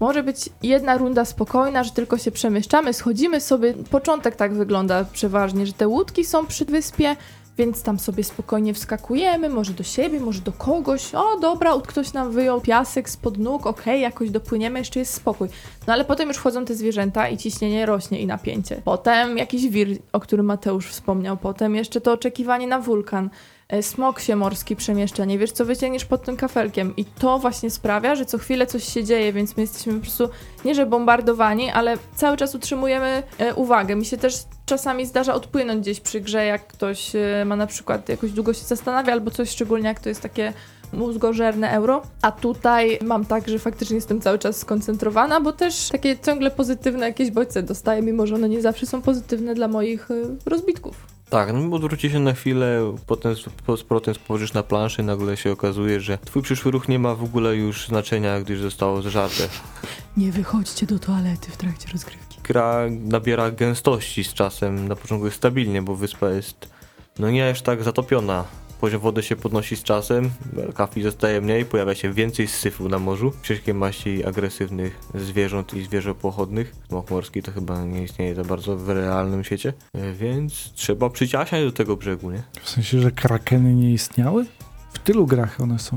Speaker 1: Może być jedna runda spokojna, że tylko się przemieszczamy, schodzimy sobie. Początek tak wygląda przeważnie, że te łódki są przy wyspie, więc tam sobie spokojnie wskakujemy, może do siebie, może do kogoś. O, dobra, ktoś nam wyjął piasek spod nóg, okej, jakoś dopłyniemy, jeszcze jest spokój. No ale potem już wchodzą te zwierzęta i ciśnienie rośnie i napięcie. Potem jakiś wir, o którym Mateusz wspomniał, potem jeszcze to oczekiwanie na wulkan. E, Smok się morski przemieszcza, nie wiesz co wyciągniesz pod tym kafelkiem i to właśnie sprawia, że co chwilę coś się dzieje, więc my jesteśmy po prostu nie że bombardowani, ale cały czas utrzymujemy e, uwagę. Mi się też czasami zdarza odpłynąć gdzieś przy grze, jak ktoś e, ma na przykład jakoś długo się zastanawia albo coś, szczególnie jak to jest takie mózgożerne euro, a tutaj mam tak, że faktycznie jestem cały czas skoncentrowana, bo też takie ciągle pozytywne jakieś bodźce dostaję, mimo że one nie zawsze są pozytywne dla moich rozbitków.
Speaker 2: Tak, no odwróci się na chwilę, potem z, po- z powrotem spojrzysz na planszę i nagle się okazuje, że twój przyszły ruch nie ma w ogóle już znaczenia, gdyż zostało zżarte.
Speaker 1: Nie wychodźcie do toalety w trakcie rozgrywki.
Speaker 2: Gra nabiera gęstości z czasem, na początku jest stabilnie, bo wyspa jest no nie aż tak zatopiona. Poziom wody się podnosi z czasem, kafli zostaje mniej, pojawia się więcej syfu na morzu, wszelkie maści agresywnych zwierząt i zwierzopłochodnych. Smok morski to chyba nie istnieje za bardzo w realnym świecie, E, więc trzeba przyciaśniać do tego brzegu, nie?
Speaker 3: W sensie, że krakeny nie istniały? W tylu grach one są.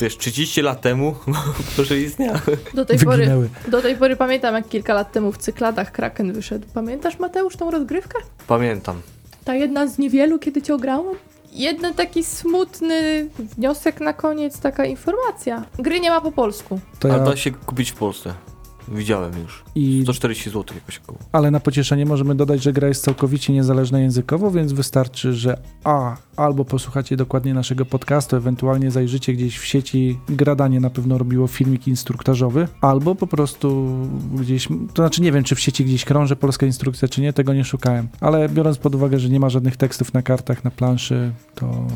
Speaker 2: Wiesz, 30 lat temu [laughs] może istniały.
Speaker 1: Do tej, pory, do tej pory pamiętam, jak kilka lat temu w Cykladach Kraken wyszedł. Pamiętasz, Mateusz, tą rozgrywkę?
Speaker 2: Pamiętam.
Speaker 1: Ta jedna z niewielu, kiedy cię ograłam? Jeden taki smutny wniosek na koniec, taka informacja. Gry nie ma po polsku.
Speaker 3: To
Speaker 2: A
Speaker 3: ja,
Speaker 2: da się kupić w Polsce. Widziałem już.
Speaker 3: i,
Speaker 2: 140 zł jakoś około.
Speaker 3: ale na pocieszenie możemy dodać, że gra jest całkowicie niezależna językowo, więc wystarczy, że a, albo posłuchacie dokładnie naszego podcastu, ewentualnie zajrzycie gdzieś w sieci, Gradanie na pewno robiło filmik instruktażowy, albo po prostu gdzieś, to znaczy nie wiem, czy w sieci gdzieś krąży polska instrukcja, czy nie, tego nie szukałem, ale biorąc pod uwagę, że nie ma żadnych tekstów na kartach, na planszy, to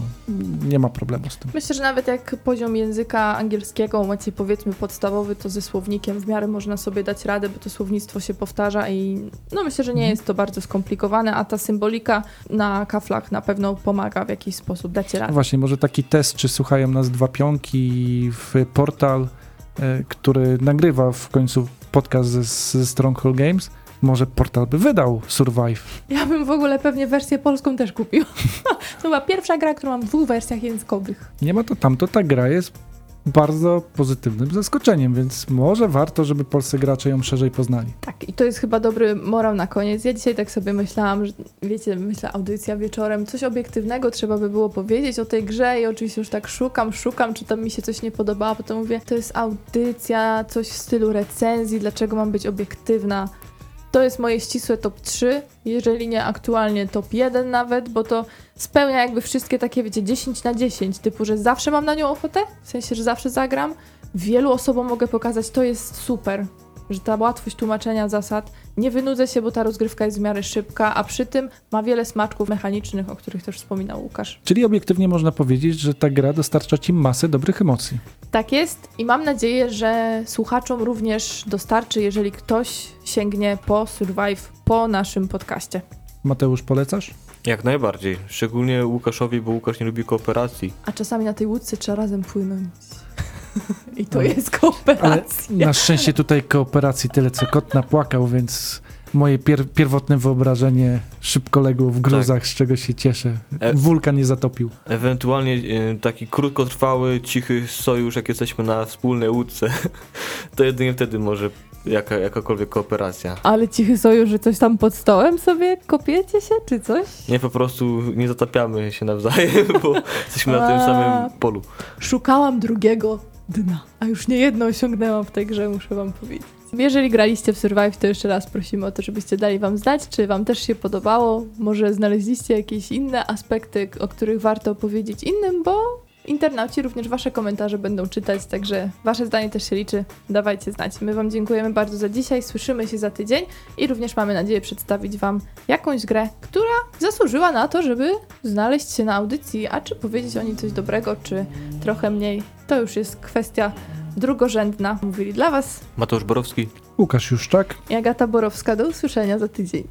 Speaker 3: nie ma problemu z tym.
Speaker 1: Myślę, że nawet jak poziom języka angielskiego macie powiedzmy podstawowy, to ze słownikiem w miarę można sobie dać radę, bo to słownictwo się powtarza i no myślę, że nie
Speaker 3: Mhm.
Speaker 1: jest to bardzo skomplikowane, a ta symbolika na kaflach na pewno pomaga w jakiś sposób, dacie radę.
Speaker 3: Właśnie, może taki test, czy słuchają nas dwa pionki w portal, e, który nagrywa w końcu podcast ze, ze Stronghold Games. Może portal by wydał Survive.
Speaker 1: Ja bym w ogóle pewnie wersję polską też kupiła. [laughs] to była pierwsza gra, którą mam w dwóch wersjach językowych.
Speaker 3: Nie ma to tamto, ta gra jest bardzo pozytywnym zaskoczeniem, więc może warto, żeby polscy gracze ją szerzej poznali.
Speaker 1: Tak, i to jest chyba dobry morał na koniec. Ja dzisiaj tak sobie myślałam, że wiecie, myślę, audycja wieczorem, coś obiektywnego trzeba by było powiedzieć o tej grze i oczywiście już tak szukam, szukam, czy tam mi się coś nie podobało, potem mówię, to jest audycja, coś w stylu recenzji, dlaczego mam być obiektywna. To jest moje ścisłe top 3, jeżeli nie aktualnie top 1 nawet, bo to spełnia jakby wszystkie takie, wiecie, 10 na 10, typu, że zawsze mam na nią ochotę, w sensie, że zawsze zagram. Wielu osobom mogę pokazać, to jest super, że ta łatwość tłumaczenia zasad, nie wynudzę się, bo ta rozgrywka jest w miarę szybka, a przy tym ma wiele smaczków mechanicznych, o których też wspominał Łukasz.
Speaker 3: Czyli obiektywnie można powiedzieć, że ta gra dostarcza ci masę dobrych emocji.
Speaker 1: Tak jest i mam nadzieję, że słuchaczom również dostarczy, jeżeli ktoś sięgnie po Survive po naszym podcaście.
Speaker 3: Mateusz, polecasz?
Speaker 2: Jak najbardziej. Szczególnie Łukaszowi, bo Łukasz nie lubi kooperacji.
Speaker 1: A czasami na tej łódce trzeba razem płynąć. I to
Speaker 3: Ale-
Speaker 1: jest
Speaker 3: Ale
Speaker 1: kooperacja.
Speaker 3: na szczęście tutaj kooperacji tyle, co kot napłakał, więc moje pier pierwotne wyobrażenie szybko legło w gruzach, z czego się cieszę.
Speaker 2: E-
Speaker 3: Wulkan nie zatopił.
Speaker 2: Ewentualnie e, taki krótkotrwały, cichy sojusz, jak jesteśmy na wspólnej łódce. [laughs] To jedynie wtedy może jaka, jakakolwiek kooperacja.
Speaker 1: Ale cichy sojusz, że coś tam pod stołem sobie kopiecie się, czy coś?
Speaker 2: Nie po prostu nie zatapiamy się nawzajem, [laughs] bo jesteśmy na tym samym polu.
Speaker 1: Szukałam drugiego dna, a już nie jedno osiągnęłam w tej grze, muszę wam powiedzieć. Jeżeli graliście w Survive, to jeszcze raz prosimy o to, żebyście dali wam znać, czy wam też się podobało. Może znaleźliście jakieś inne aspekty, o których warto opowiedzieć innym, bo internauci również wasze komentarze będą czytać, także wasze zdanie też się liczy. Dawajcie znać. My wam dziękujemy bardzo za dzisiaj, słyszymy się za tydzień i również mamy nadzieję przedstawić wam jakąś grę, która zasłużyła na to, żeby znaleźć się na audycji, a czy powiedzieć o niej coś dobrego, czy trochę mniej, to już jest kwestia drugorzędna. Mówili dla Was
Speaker 2: Mateusz Borowski.
Speaker 3: Łukasz Juszczak.
Speaker 1: i Agata Borowska. Do usłyszenia za tydzień.